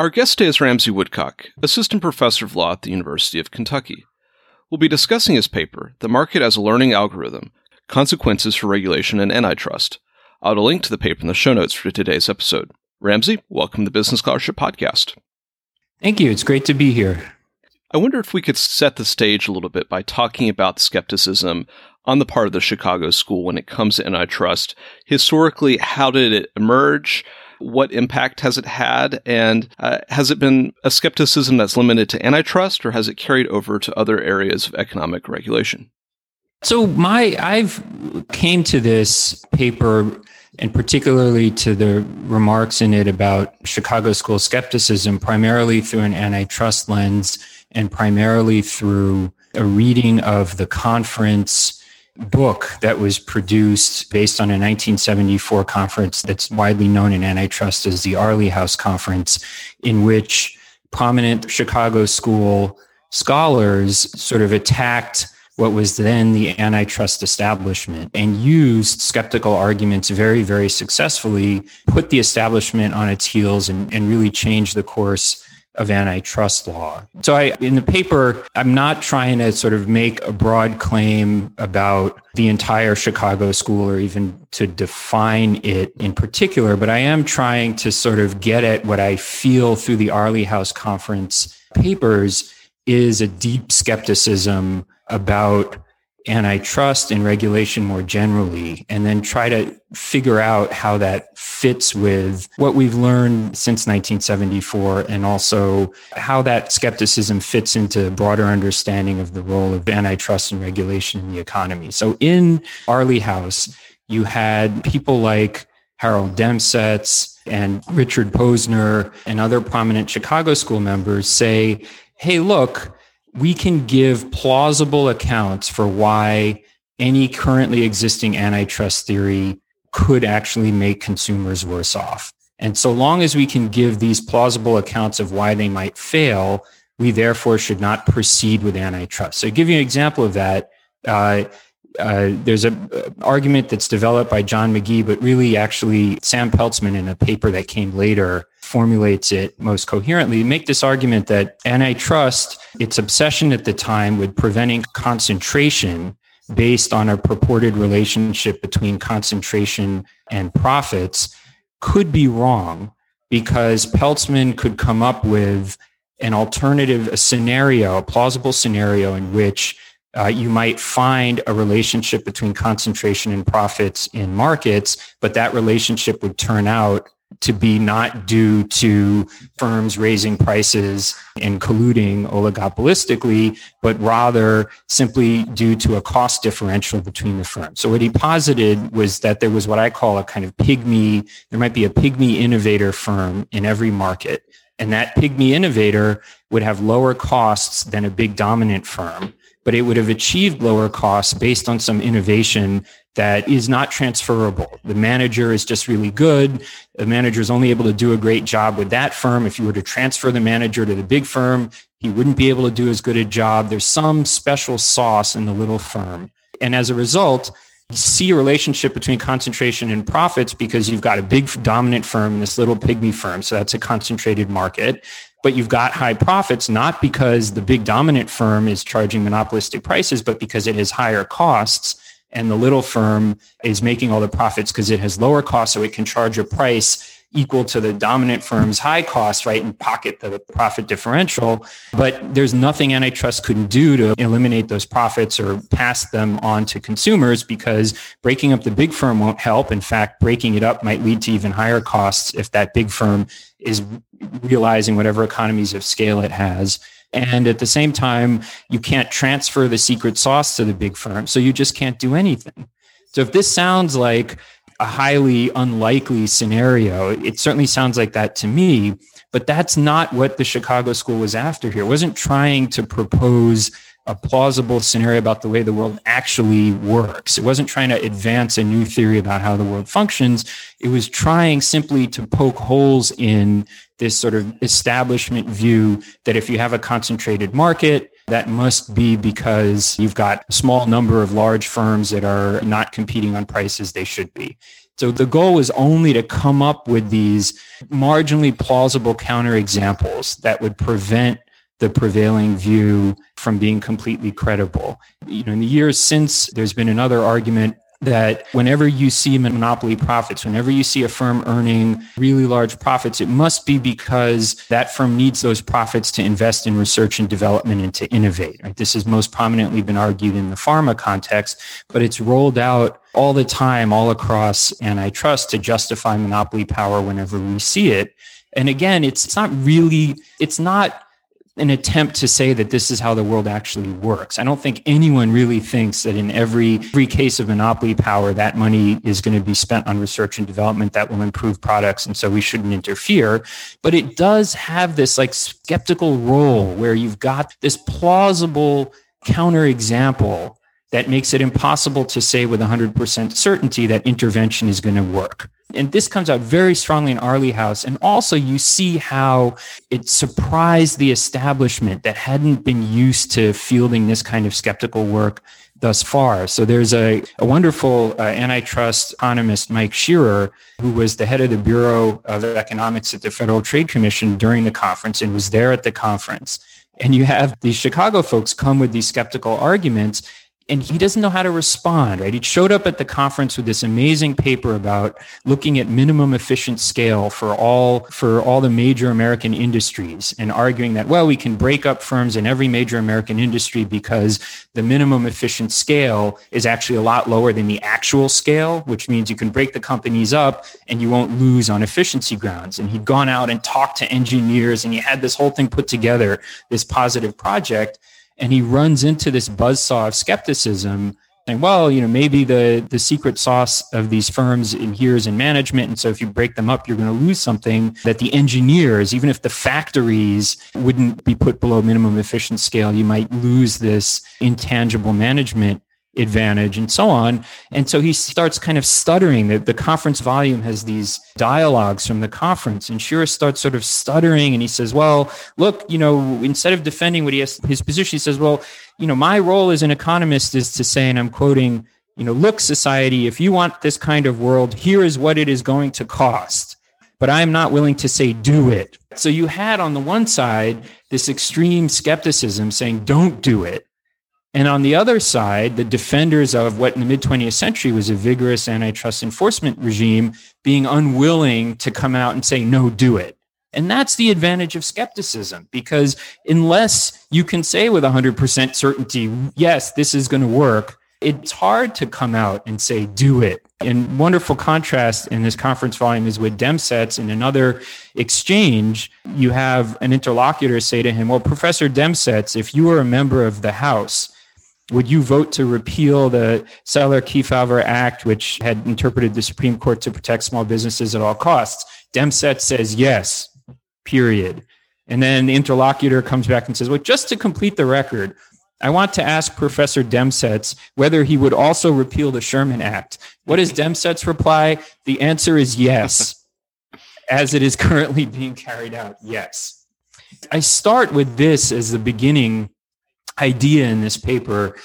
Our guest today is Ramsey Woodcock, Assistant Professor of Law at the University of Kentucky. We'll be discussing his paper, The Market as a Learning Algorithm Consequences for Regulation and Antitrust. I'll add a link to the paper in the show notes for today's episode. Ramsey, welcome to the Business Scholarship Podcast. Thank you. It's great to be here. I wonder if we could set the stage a little bit by talking about the skepticism on the part of the Chicago School when it comes to antitrust. Historically, how did it emerge? What impact has it had? And uh, has it been a skepticism that's limited to antitrust or has it carried over to other areas of economic regulation? So my I've came to this paper and particularly to the remarks in it about Chicago school skepticism primarily through an antitrust lens and primarily through a reading of the conference book that was produced based on a 1974 conference that's widely known in antitrust as the Airlie House Conference, in which prominent Chicago school scholars sort of attacked what was then the antitrust establishment and used skeptical arguments very, very successfully, put the establishment on its heels and, and really changed the course of antitrust law. So I in the paper I'm not trying to sort of make a broad claim about the entire Chicago school or even to define it in particular, but I am trying to sort of get at what I feel through the Airlie House conference papers is a deep skepticism about antitrust and regulation more generally, and then try to figure out how that fits with what we've learned since 1974 and also how that skepticism fits into a broader understanding of the role of antitrust and regulation in the economy. So in Airlie House, you had people like Harold Demsetz and Richard Posner and other prominent Chicago school members say, hey, look, we can give plausible accounts for why any currently existing antitrust theory could actually make consumers worse off. And so long as we can give these plausible accounts of why they might fail, we therefore should not proceed with antitrust. So, to give you an example of that, uh, uh, there's an uh, argument that's developed by John McGee, but really actually Sam Peltzman in a paper that came later formulates it most coherently. Make this argument that antitrust, its obsession at the time with preventing concentration based on a purported relationship between concentration and profits could be wrong because Peltzman could come up with an alternative a scenario, a plausible scenario in which uh, you might find a relationship between concentration and profits in markets, but that relationship would turn out to be not due to firms raising prices and colluding oligopolistically, but rather simply due to a cost differential between the firms. So what he posited was that there was what I call a kind of pygmy, there might be a pygmy innovator firm in every market. And that pygmy innovator would have lower costs than a big dominant firm but it would have achieved lower costs based on some innovation that is not transferable. The manager is just really good. The manager is only able to do a great job with that firm. If you were to transfer the manager to the big firm, he wouldn't be able to do as good a job. There's some special sauce in the little firm. And as a result, you see a relationship between concentration and profits because you've got a big dominant firm and this little pygmy firm. So that's a concentrated market but you've got high profits, not because the big dominant firm is charging monopolistic prices, but because it has higher costs. And the little firm is making all the profits because it has lower costs, so it can charge a price equal to the dominant firm's high cost, right, and pocket the profit differential. But there's nothing antitrust couldn't do to eliminate those profits or pass them on to consumers because breaking up the big firm won't help. In fact, breaking it up might lead to even higher costs if that big firm is realizing whatever economies of scale it has. And at the same time, you can't transfer the secret sauce to the big firm. So you just can't do anything. So if this sounds like a highly unlikely scenario. It certainly sounds like that to me, but that's not what the Chicago School was after here. It wasn't trying to propose a plausible scenario about the way the world actually works. It wasn't trying to advance a new theory about how the world functions. It was trying simply to poke holes in this sort of establishment view that if you have a concentrated market, that must be because you've got a small number of large firms that are not competing on prices they should be. So the goal was only to come up with these marginally plausible counterexamples that would prevent the prevailing view from being completely credible. You know, in the years since, there's been another argument that whenever you see monopoly profits, whenever you see a firm earning really large profits, it must be because that firm needs those profits to invest in research and development and to innovate. Right? This has most prominently been argued in the pharma context, but it's rolled out all the time, all across antitrust to justify monopoly power whenever we see it. And again, it's, it's not really, it's not an attempt to say that this is how the world actually works. I don't think anyone really thinks that in every every case of monopoly power, that money is going to be spent on research and development that will improve products, and so we shouldn't interfere. But it does have this like skeptical role where you've got this plausible counterexample that makes it impossible to say with 100% certainty that intervention is going to work. And this comes out very strongly in Airlie House. And also you see how it surprised the establishment that hadn't been used to fielding this kind of skeptical work thus far. So there's a, a wonderful uh, antitrust economist, Mike Scherer, who was the head of the Bureau of Economics at the Federal Trade Commission during the conference and was there at the conference. And you have these Chicago folks come with these skeptical arguments and he doesn't know how to respond, right? He showed up at the conference with this amazing paper about looking at minimum efficient scale for all for all the major American industries and arguing that well, we can break up firms in every major American industry because the minimum efficient scale is actually a lot lower than the actual scale, which means you can break the companies up and you won't lose on efficiency grounds. And he'd gone out and talked to engineers and he had this whole thing put together, this positive project and he runs into this buzzsaw of skepticism saying, well, you know, maybe the, the secret sauce of these firms in here is in management. And so if you break them up, you're going to lose something that the engineers, even if the factories wouldn't be put below minimum efficient scale, you might lose this intangible management advantage and so on. And so he starts kind of stuttering. The, the conference volume has these dialogues from the conference and Scherer starts sort of stuttering and he says, well, look, you know, instead of defending what he has, his position, he says, well, you know, my role as an economist is to say, and I'm quoting, you know, look, society, if you want this kind of world, here is what it is going to cost. But I am not willing to say do it. So you had on the one side this extreme skepticism saying don't do it. And on the other side, the defenders of what in the mid 20th century was a vigorous antitrust enforcement regime being unwilling to come out and say, no, do it. And that's the advantage of skepticism because unless you can say with 100% certainty, yes, this is going to work, it's hard to come out and say, do it. And wonderful contrast in this conference volume is with Demsetz in another exchange. You have an interlocutor say to him, well, Professor Demsetz, if you were a member of the House, would you vote to repeal the Celler Kefauver Act, which had interpreted the Supreme Court to protect small businesses at all costs? Demsetz says yes, period. And then the interlocutor comes back and says, well, just to complete the record, I want to ask Professor Demsetz whether he would also repeal the Sherman Act. What is does Demsetz reply? The answer is yes, as it is currently being carried out. Yes. I start with this as the beginning idea in this paper.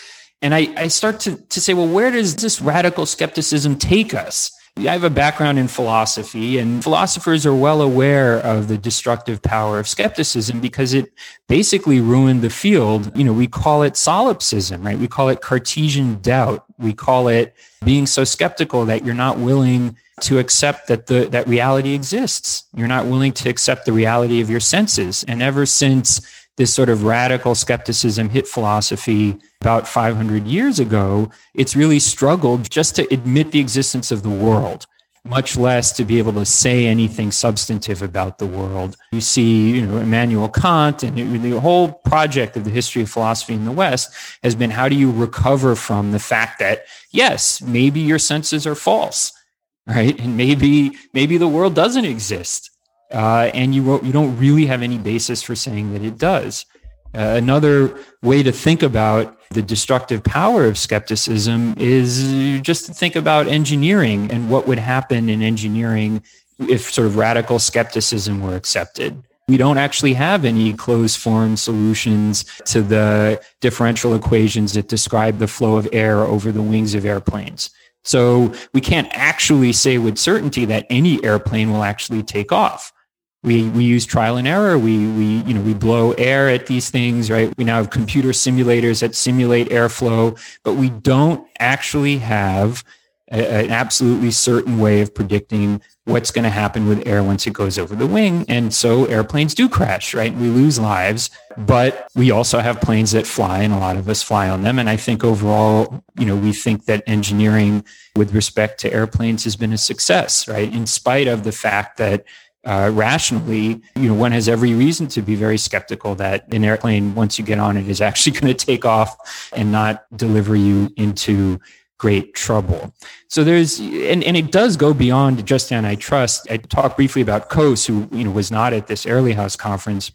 And I, I start to, to say, well, where does this radical skepticism take us? I have a background in philosophy, and philosophers are well aware of the destructive power of skepticism because it basically ruined the field. You know, we call it solipsism, right? We call it Cartesian doubt. We call it being so skeptical that you're not willing to accept that the that reality exists. You're not willing to accept the reality of your senses. And ever since this sort of radical skepticism hit philosophy about 500 years ago, it's really struggled just to admit the existence of the world, much less to be able to say anything substantive about the world. You see, you know, Immanuel Kant and the whole project of the history of philosophy in the West has been how do you recover from the fact that, yes, maybe your senses are false right? And maybe maybe the world doesn't exist, uh, and you you don't really have any basis for saying that it does. Uh, another way to think about the destructive power of skepticism is just to think about engineering and what would happen in engineering if sort of radical skepticism were accepted. We don't actually have any closed form solutions to the differential equations that describe the flow of air over the wings of airplanes. So we can't actually say with certainty that any airplane will actually take off we we use trial and error. We we you know we blow air at these things, right? We now have computer simulators that simulate airflow, but we don't actually have a, an absolutely certain way of predicting what's going to happen with air once it goes over the wing. And so airplanes do crash, right? We lose lives, but we also have planes that fly and a lot of us fly on them. And I think overall, you know, we think that engineering with respect to airplanes has been a success, right? In spite of the fact that uh, rationally, you know, one has every reason to be very skeptical that an airplane, once you get on it, is actually going to take off and not deliver you into great trouble. So there's, and, and it does go beyond just antitrust. I talked briefly about Coase, who, you know, was not at this Airlie House conference,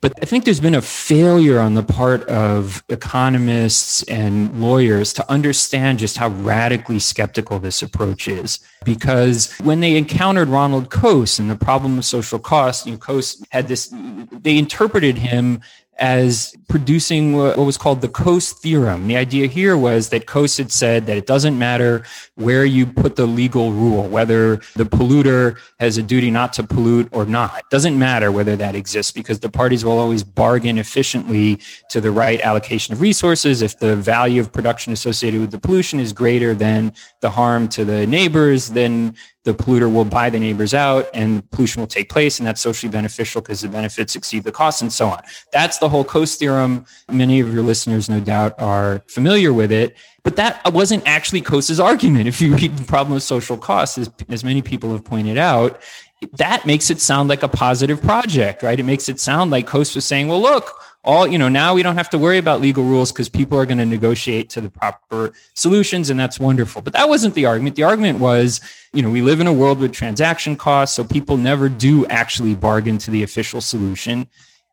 but I think there's been a failure on the part of economists and lawyers to understand just how radically skeptical this approach is. Because when they encountered Ronald Coase and the problem of social cost, you know, Coase had this, they interpreted him as producing what was called the Coase theorem. The idea here was that Coase had said that it doesn't matter where you put the legal rule, whether the polluter has a duty not to pollute or not. It doesn't matter whether that exists because the parties will always bargain efficiently to the right allocation of resources if the value of production associated with the pollution is greater than the harm to the neighbors, then the polluter will buy the neighbors out and pollution will take place and that's socially beneficial because the benefits exceed the costs and so on. That's the whole Coase theorem. Many of your listeners, no doubt, are familiar with it. But that wasn't actually Coase's argument. If you read the problem of social costs, as, as many people have pointed out, that makes it sound like a positive project, right? It makes it sound like Coase was saying, well, look, all you know now we don't have to worry about legal rules because people are going to negotiate to the proper solutions and that's wonderful. But that wasn't the argument. The argument was you know we live in a world with transaction costs so people never do actually bargain to the official solution.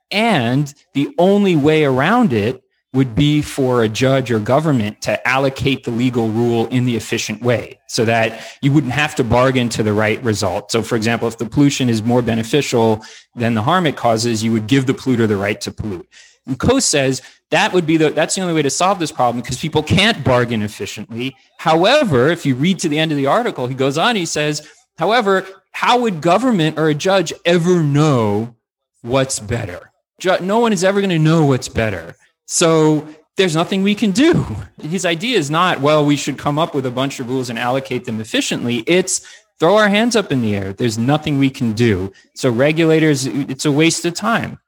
And the only way around it would be for a judge or government to allocate the legal rule in the efficient way so that you wouldn't have to bargain to the right result. So, for example, if the pollution is more beneficial than the harm it causes, you would give the polluter the right to pollute. And Coase says that would be the that's the only way to solve this problem because people can't bargain efficiently. However, if you read to the end of the article, he goes on, he says, however, how would government or a judge ever know what's better? No one is ever going to know what's better. So there's nothing we can do. His idea is not, well, we should come up with a bunch of rules and allocate them efficiently. It's throw our hands up in the air. There's nothing we can do. So regulators, it's a waste of time.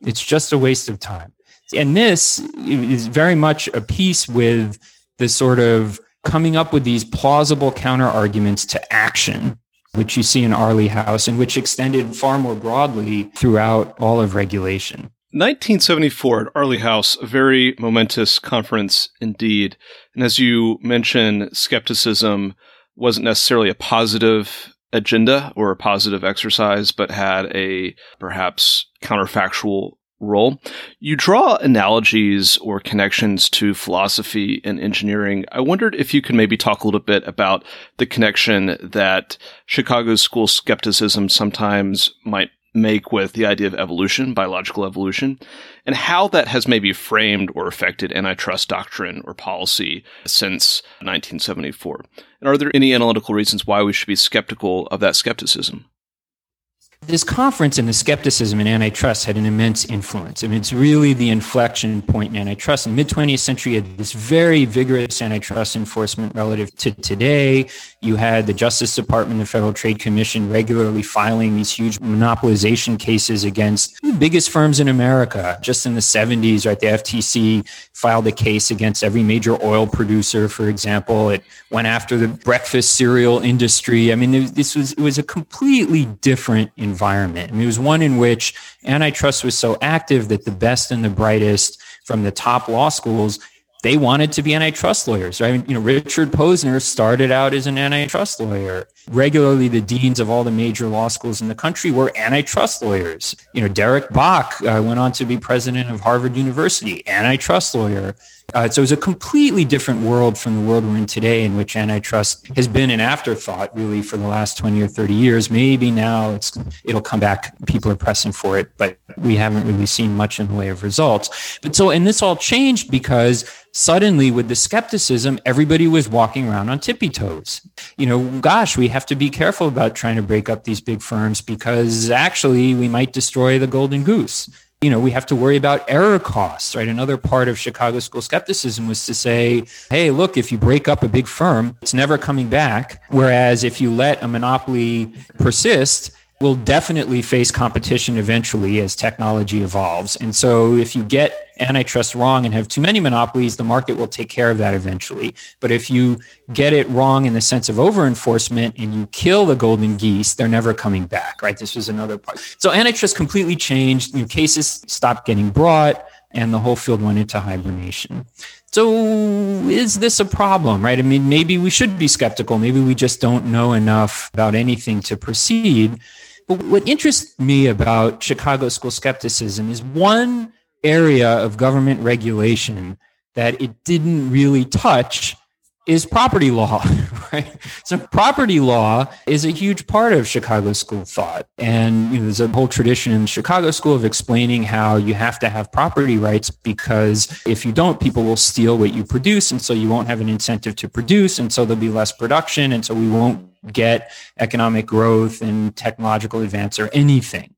It's just a waste of time. And this is very much a piece with the sort of coming up with these plausible counter arguments to action, which you see in Airlie House and which extended far more broadly throughout all of regulation. 1974 at Airlie House, a very momentous conference indeed. And as you mentioned, skepticism wasn't necessarily a positive agenda or a positive exercise, but had a perhaps counterfactual role. You draw analogies or connections to philosophy and engineering. I wondered if you could maybe talk a little bit about the connection that Chicago school skepticism sometimes might make with the idea of evolution, biological evolution, and how that has maybe framed or affected antitrust doctrine or policy since 1974. And are there any analytical reasons why we should be skeptical of that skepticism? This conference and the skepticism in antitrust had an immense influence. I mean, it's really the inflection point in antitrust. In mid 20th century, you had this very vigorous antitrust enforcement relative to today. You had the Justice Department, the Federal Trade Commission regularly filing these huge monopolization cases against the biggest firms in America. Just in the 70s, right, the FTC filed a case against every major oil producer, for example. It went after the breakfast cereal industry. I mean, this was it was a completely different environment. I mean, it was one in which antitrust was so active that the best and the brightest from the top law schools they wanted to be antitrust lawyers. Right? You know, Richard Posner started out as an antitrust lawyer. Regularly, the deans of all the major law schools in the country were antitrust lawyers. You know, Derek Bok uh, went on to be president of Harvard University, antitrust lawyer. Uh, so was a completely different world from the world we're in today, in which antitrust has been an afterthought really for the last 20 or 30 years. Maybe now it's it'll come back. People are pressing for it, but we haven't really seen much in the way of results. But so, and this all changed because suddenly with the skepticism, everybody was walking around on tippy toes. You know, gosh, we have to be careful about trying to break up these big firms because actually we might destroy the golden goose you know, we have to worry about error costs, right? Another part of Chicago school skepticism was to say, hey, look, if you break up a big firm, it's never coming back. Whereas if you let a monopoly persist, will definitely face competition eventually as technology evolves. And so if you get antitrust wrong and have too many monopolies, the market will take care of that eventually. But if you get it wrong in the sense of over enforcement and you kill the golden geese, they're never coming back, right? This was another part. So antitrust completely changed. New cases stopped getting brought and the whole field went into hibernation. So is this a problem, right? I mean, maybe we should be skeptical. Maybe we just don't know enough about anything to proceed. But what interests me about Chicago school skepticism is one area of government regulation that it didn't really touch is property law, right? So property law is a huge part of Chicago school thought. And you know, there's a whole tradition in Chicago school of explaining how you have to have property rights because if you don't, people will steal what you produce. And so you won't have an incentive to produce. And so there'll be less production. And so we won't get economic growth and technological advance or anything.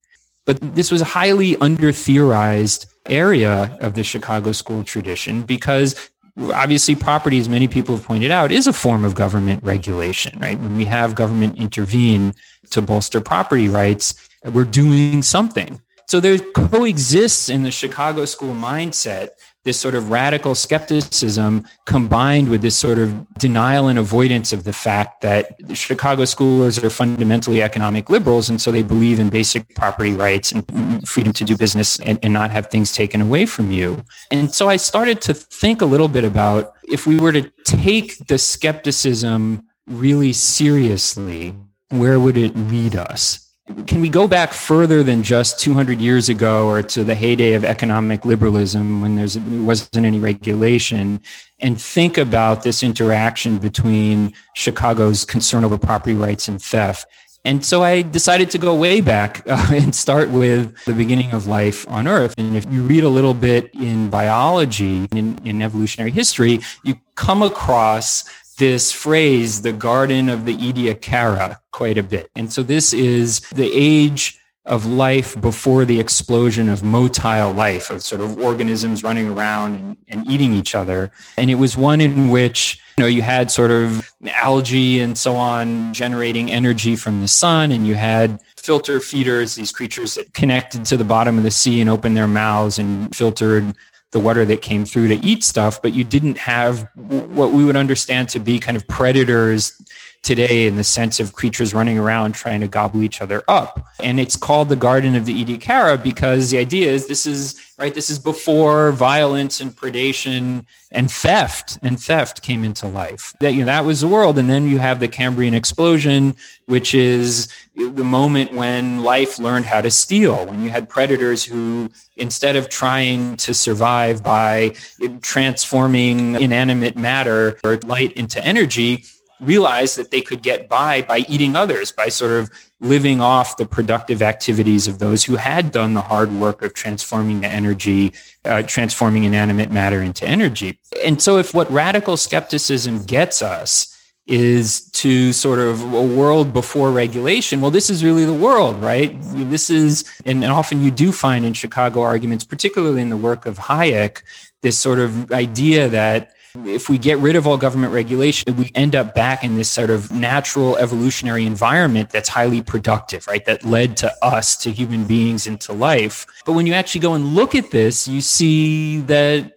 But this was a highly under theorized area of the Chicago school tradition because obviously property, as many people have pointed out, is a form of government regulation, right? When we have government intervene to bolster property rights, we're doing something. So there coexists in the Chicago school mindset this sort of radical skepticism combined with this sort of denial and avoidance of the fact that Chicago schoolers are fundamentally economic liberals. And so they believe in basic property rights and freedom to do business and, and not have things taken away from you. And so I started to think a little bit about if we were to take the skepticism really seriously, where would it lead us? Can we go back further than just 200 years ago or to the heyday of economic liberalism when there's, there wasn't any regulation and think about this interaction between Chicago's concern over property rights and theft? And so I decided to go way back uh, and start with the beginning of life on Earth. And if you read a little bit in biology, in, in evolutionary history, you come across this phrase, the Garden of the Ediacara, quite a bit. And so this is the age of life before the explosion of motile life, of sort of organisms running around and, and eating each other. And it was one in which you know you had sort of algae and so on generating energy from the sun and you had filter feeders these creatures that connected to the bottom of the sea and opened their mouths and filtered the water that came through to eat stuff, but you didn't have what we would understand to be kind of predators today in the sense of creatures running around trying to gobble each other up. And it's called the Garden of the Ediacara because the idea is this is right, this is before violence and predation and theft and theft came into life. That you know that was the world. And then you have the Cambrian explosion, which is the moment when life learned how to steal, when you had predators who instead of trying to survive by transforming inanimate matter or light into energy, realized that they could get by by eating others, by sort of living off the productive activities of those who had done the hard work of transforming the energy, uh, transforming inanimate matter into energy. And so, if what radical skepticism gets us is to sort of a world before regulation. Well, this is really the world, right? This is, and often you do find in Chicago arguments, particularly in the work of Hayek, this sort of idea that if we get rid of all government regulation, we end up back in this sort of natural evolutionary environment that's highly productive, right? That led to us, to human beings, into life. But when you actually go and look at this, you see that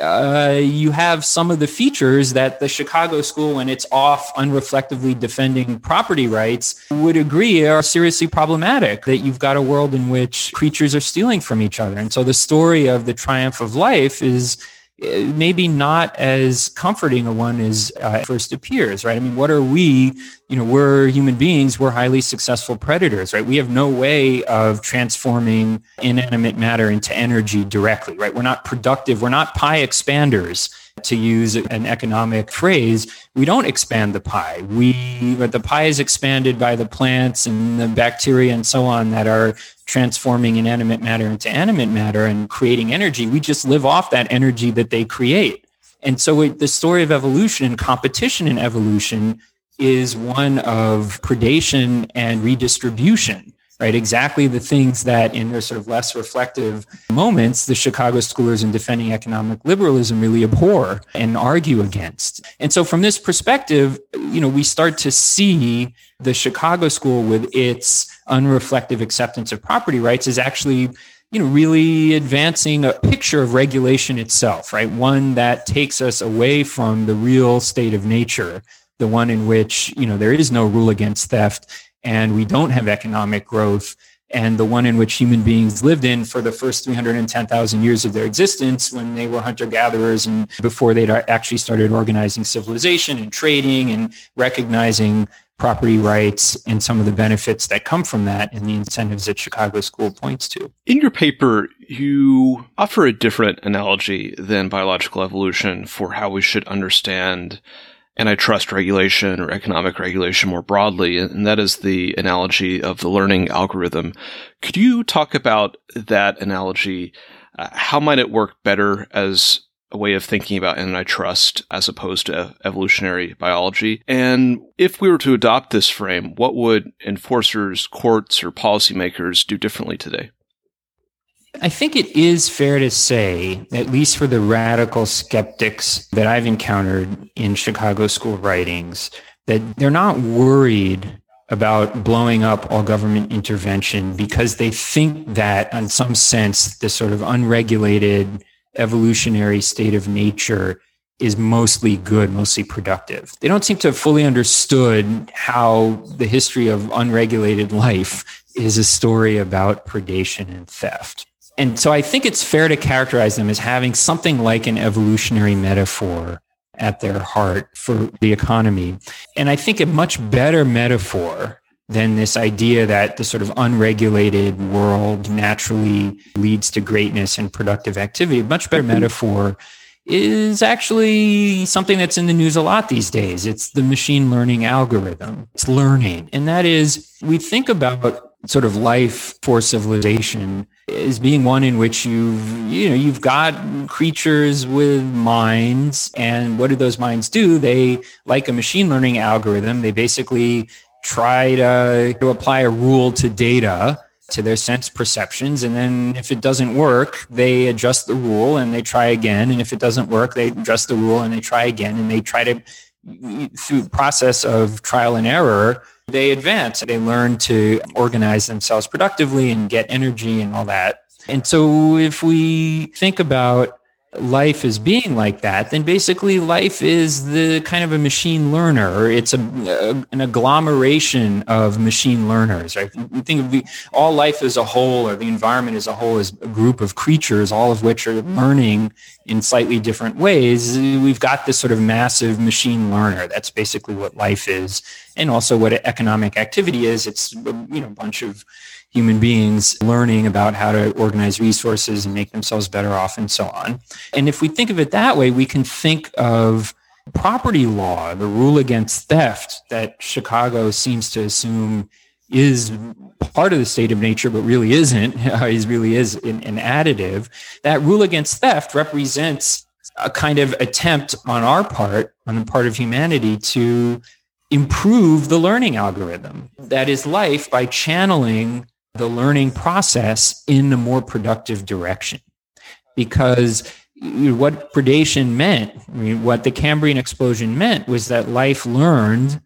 uh, you have some of the features that the Chicago school, when it's off unreflectively defending property rights, would agree are seriously problematic. That you've got a world in which creatures are stealing from each other. And so the story of the triumph of life is maybe not as comforting a one as uh, first appears, right? I mean, what are we? You know, we're human beings. We're highly successful predators, right? We have no way of transforming inanimate matter into energy directly, right? We're not productive. We're not pie expanders to use an economic phrase, we don't expand the pie. We, but the pie is expanded by the plants and the bacteria and so on that are transforming inanimate matter into animate matter and creating energy. We just live off that energy that they create. And so it, the story of evolution and competition in evolution is one of predation and redistribution right? Exactly the things that in their sort of less reflective moments, the Chicago schoolers in defending economic liberalism really abhor and argue against. And so from this perspective, you know, we start to see the Chicago school with its unreflective acceptance of property rights is actually you know really advancing a picture of regulation itself right one that takes us away from the real state of nature the one in which you know there is no rule against theft and we don't have economic growth and the one in which human beings lived in for the first 310,000 years of their existence when they were hunter gatherers and before they'd actually started organizing civilization and trading and recognizing property rights and some of the benefits that come from that and the incentives that Chicago School points to. In your paper, you offer a different analogy than biological evolution for how we should understand antitrust regulation or economic regulation more broadly, and that is the analogy of the learning algorithm. Could you talk about that analogy? Uh, how might it work better as a way of thinking about antitrust as opposed to evolutionary biology? And if we were to adopt this frame, what would enforcers, courts, or policymakers do differently today? I think it is fair to say, at least for the radical skeptics that I've encountered in Chicago school writings, that they're not worried about blowing up all government intervention because they think that, in some sense, the sort of unregulated evolutionary state of nature is mostly good, mostly productive. They don't seem to have fully understood how the history of unregulated life is a story about predation and theft. And so I think it's fair to characterize them as having something like an evolutionary metaphor at their heart for the economy. And I think a much better metaphor than this idea that the sort of unregulated world naturally leads to greatness and productive activity. A much better metaphor is actually something that's in the news a lot these days. It's the machine learning algorithm. It's learning. And that is, we think about sort of life for civilization is being one in which you've you know you've got creatures with minds and what do those minds do? They like a machine learning algorithm they basically try to, to apply a rule to data to their sense perceptions and then if it doesn't work they adjust the rule and they try again and if it doesn't work they adjust the rule and they try again and they try to through process of trial and error they advance. They learn to organize themselves productively and get energy and all that. And so if we think about life as being like that, then basically life is the kind of a machine learner. It's a, a an agglomeration of machine learners, right? Think of the, all life as a whole or the environment as a whole as a group of creatures, all of which are learning in slightly different ways. We've got this sort of massive machine learner. That's basically what life is. And also what economic activity is. It's, you know, a bunch of human beings learning about how to organize resources and make themselves better off and so on. And if we think of it that way, we can think of property law, the rule against theft that Chicago seems to assume is part of the state of nature, but really isn't, uh, is really is an, an additive. That rule against theft represents a kind of attempt on our part, on the part of humanity, to improve the learning algorithm. That is life by channeling the learning process in a more productive direction. Because what predation meant, I mean, what the Cambrian explosion meant was that life learned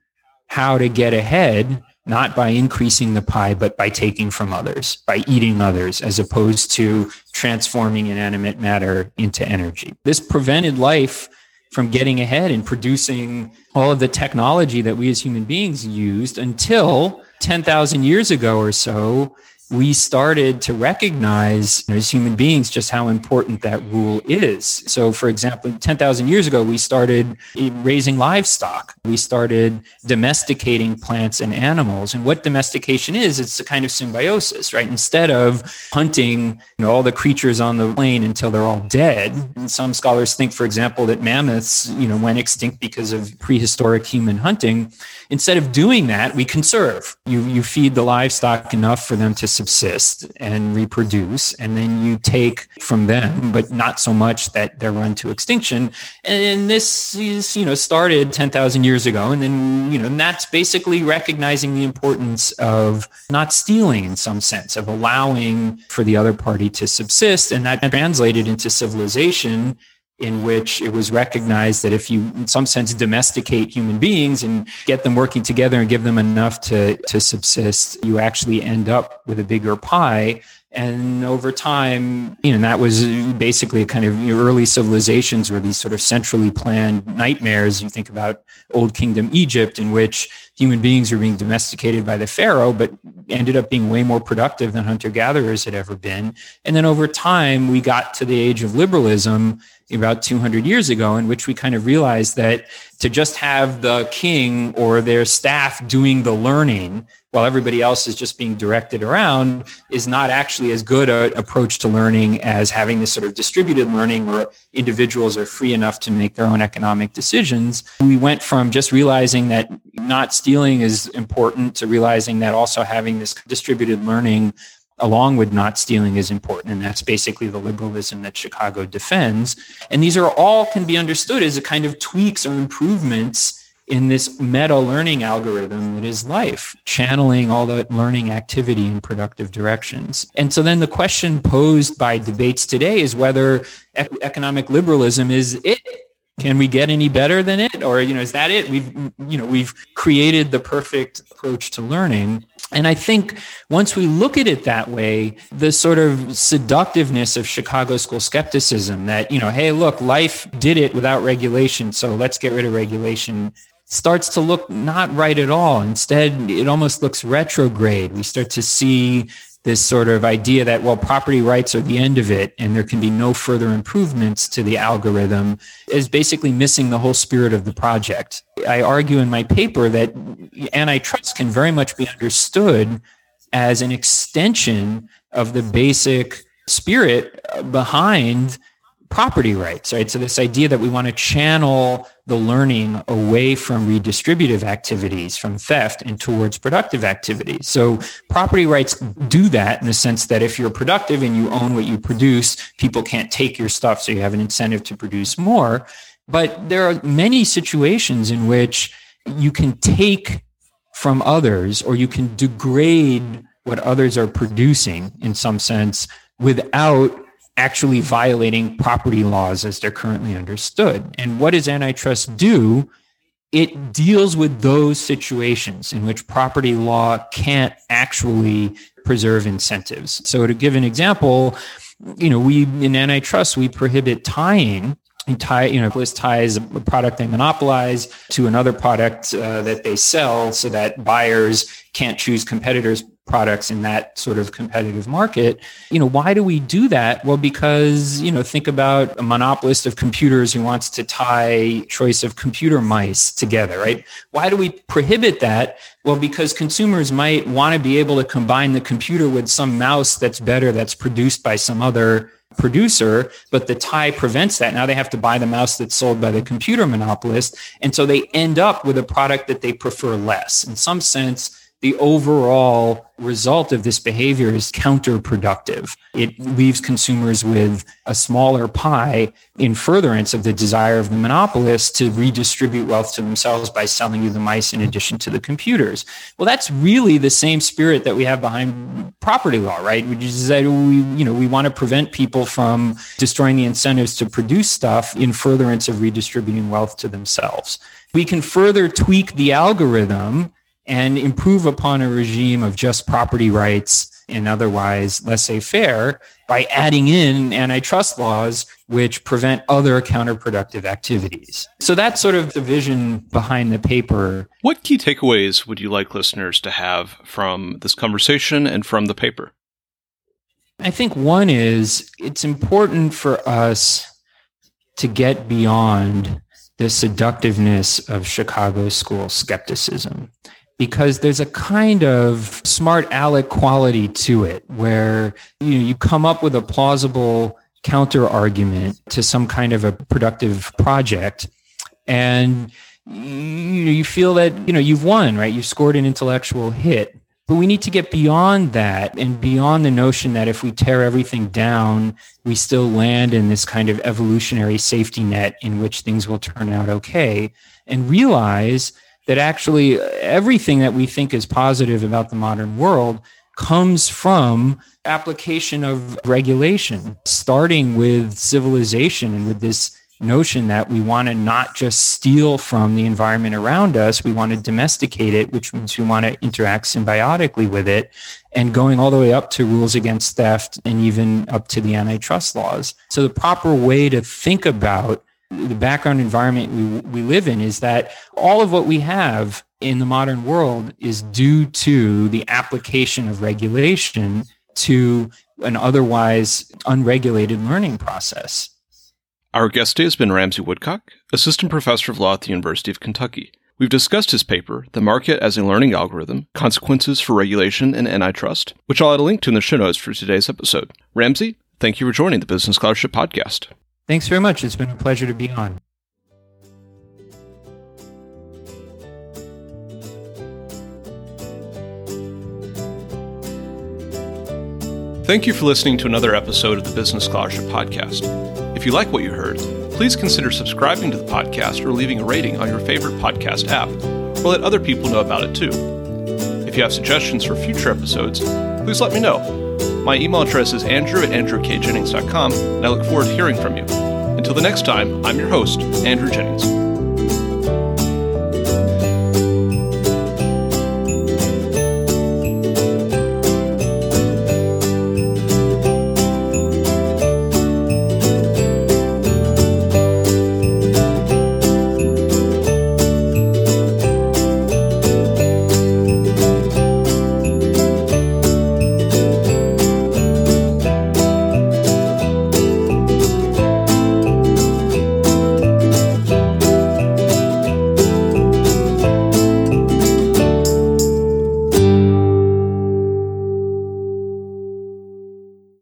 how to get ahead, not by increasing the pie, but by taking from others, by eating others, as opposed to transforming inanimate matter into energy. This prevented life from getting ahead and producing all of the technology that we as human beings used until 10,000 years ago or so, we started to recognize as human beings just how important that rule is. So, for example, 10,000 years ago, we started raising livestock. We started domesticating plants and animals. And what domestication is, it's a kind of symbiosis, right? Instead of hunting you know, all the creatures on the plain until they're all dead, and some scholars think, for example, that mammoths, you know, went extinct because of prehistoric human hunting. Instead of doing that, we conserve. You, you feed the livestock enough for them to subsist and reproduce, and then you take from them, but not so much that they're run to extinction. And this is, you know, started 10,000 years ago. And then, you know, and that's basically recognizing the importance of not stealing in some sense, of allowing for the other party to subsist. And that translated into civilization in which it was recognized that if you, in some sense, domesticate human beings and get them working together and give them enough to, to subsist, you actually end up with a bigger pie. And over time, you know, that was basically a kind of you know, early civilizations were these sort of centrally planned nightmares. You think about Old Kingdom Egypt, in which human beings were being domesticated by the pharaoh, but ended up being way more productive than hunter gatherers had ever been. And then over time, we got to the age of liberalism about 200 years ago, in which we kind of realized that to just have the king or their staff doing the learning while everybody else is just being directed around is not actually as good an approach to learning as having this sort of distributed learning where individuals are free enough to make their own economic decisions. We went from just realizing that not stealing is important to realizing that also having this distributed learning along with not stealing is important and that's basically the liberalism that chicago defends. And these are all can be understood as a kind of tweaks or improvements in this meta learning algorithm that is life channeling all the learning activity in productive directions. And so then the question posed by debates today is whether economic liberalism is it can we get any better than it or you know is that it we've you know we've created the perfect approach to learning and I think once we look at it that way, the sort of seductiveness of Chicago school skepticism that, you know, hey, look, life did it without regulation, so let's get rid of regulation starts to look not right at all. Instead, it almost looks retrograde. We start to see this sort of idea that, well, property rights are the end of it and there can be no further improvements to the algorithm is basically missing the whole spirit of the project. I argue in my paper that antitrust can very much be understood as an extension of the basic spirit behind property rights, right? So this idea that we want to channel the learning away from redistributive activities, from theft and towards productive activities. So property rights do that in the sense that if you're productive and you own what you produce, people can't take your stuff. So you have an incentive to produce more. But there are many situations in which you can take from others or you can degrade what others are producing in some sense without actually violating property laws as they're currently understood. And what does antitrust do? It deals with those situations in which property law can't actually preserve incentives. So to give an example, you know, we in antitrust, we prohibit tying tie, you know, list ties a product they monopolize to another product uh, that they sell so that buyers can't choose competitors products in that sort of competitive market. You know, why do we do that? Well, because, you know, think about a monopolist of computers who wants to tie choice of computer mice together, right? Why do we prohibit that? Well, because consumers might want to be able to combine the computer with some mouse that's better that's produced by some other producer, but the tie prevents that. Now they have to buy the mouse that's sold by the computer monopolist. And so they end up with a product that they prefer less. In some sense, the overall result of this behavior is counterproductive. It leaves consumers with a smaller pie in furtherance of the desire of the monopolist to redistribute wealth to themselves by selling you the mice in addition to the computers. Well, that's really the same spirit that we have behind property law, right? Which is that we, you know, we want to prevent people from destroying the incentives to produce stuff in furtherance of redistributing wealth to themselves. We can further tweak the algorithm and improve upon a regime of just property rights and otherwise laissez-faire by adding in antitrust laws which prevent other counterproductive activities. So that's sort of the vision behind the paper. What key takeaways would you like listeners to have from this conversation and from the paper? I think one is it's important for us to get beyond the seductiveness of Chicago school skepticism because there's a kind of smart aleck quality to it where you, know, you come up with a plausible counter argument to some kind of a productive project and you, you feel that you know you've won right? You've scored an intellectual hit. But we need to get beyond that and beyond the notion that if we tear everything down, we still land in this kind of evolutionary safety net in which things will turn out okay, and realize that actually everything that we think is positive about the modern world comes from application of regulation, starting with civilization and with this notion that we want to not just steal from the environment around us, we want to domesticate it, which means we want to interact symbiotically with it, and going all the way up to rules against theft and even up to the antitrust laws. So the proper way to think about the background environment we, we live in is that all of what we have in the modern world is due to the application of regulation to an otherwise unregulated learning process. Our guest today has been Ramsey Woodcock, Assistant Professor of Law at the University of Kentucky. We've discussed his paper, The Market as a Learning Algorithm Consequences for Regulation and Antitrust, which I'll add a link to in the show notes for today's episode. Ramsey, thank you for joining the Business Scholarship Podcast. Thanks very much. It's been a pleasure to be on. Thank you for listening to another episode of the Business Scholarship Podcast. If you like what you heard, please consider subscribing to the podcast or leaving a rating on your favorite podcast app, or let other people know about it too. If you have suggestions for future episodes, please let me know. My email address is andrew at andrewkjennings.com, and I look forward to hearing from you. Until the next time, I'm your host, Andrew Jennings.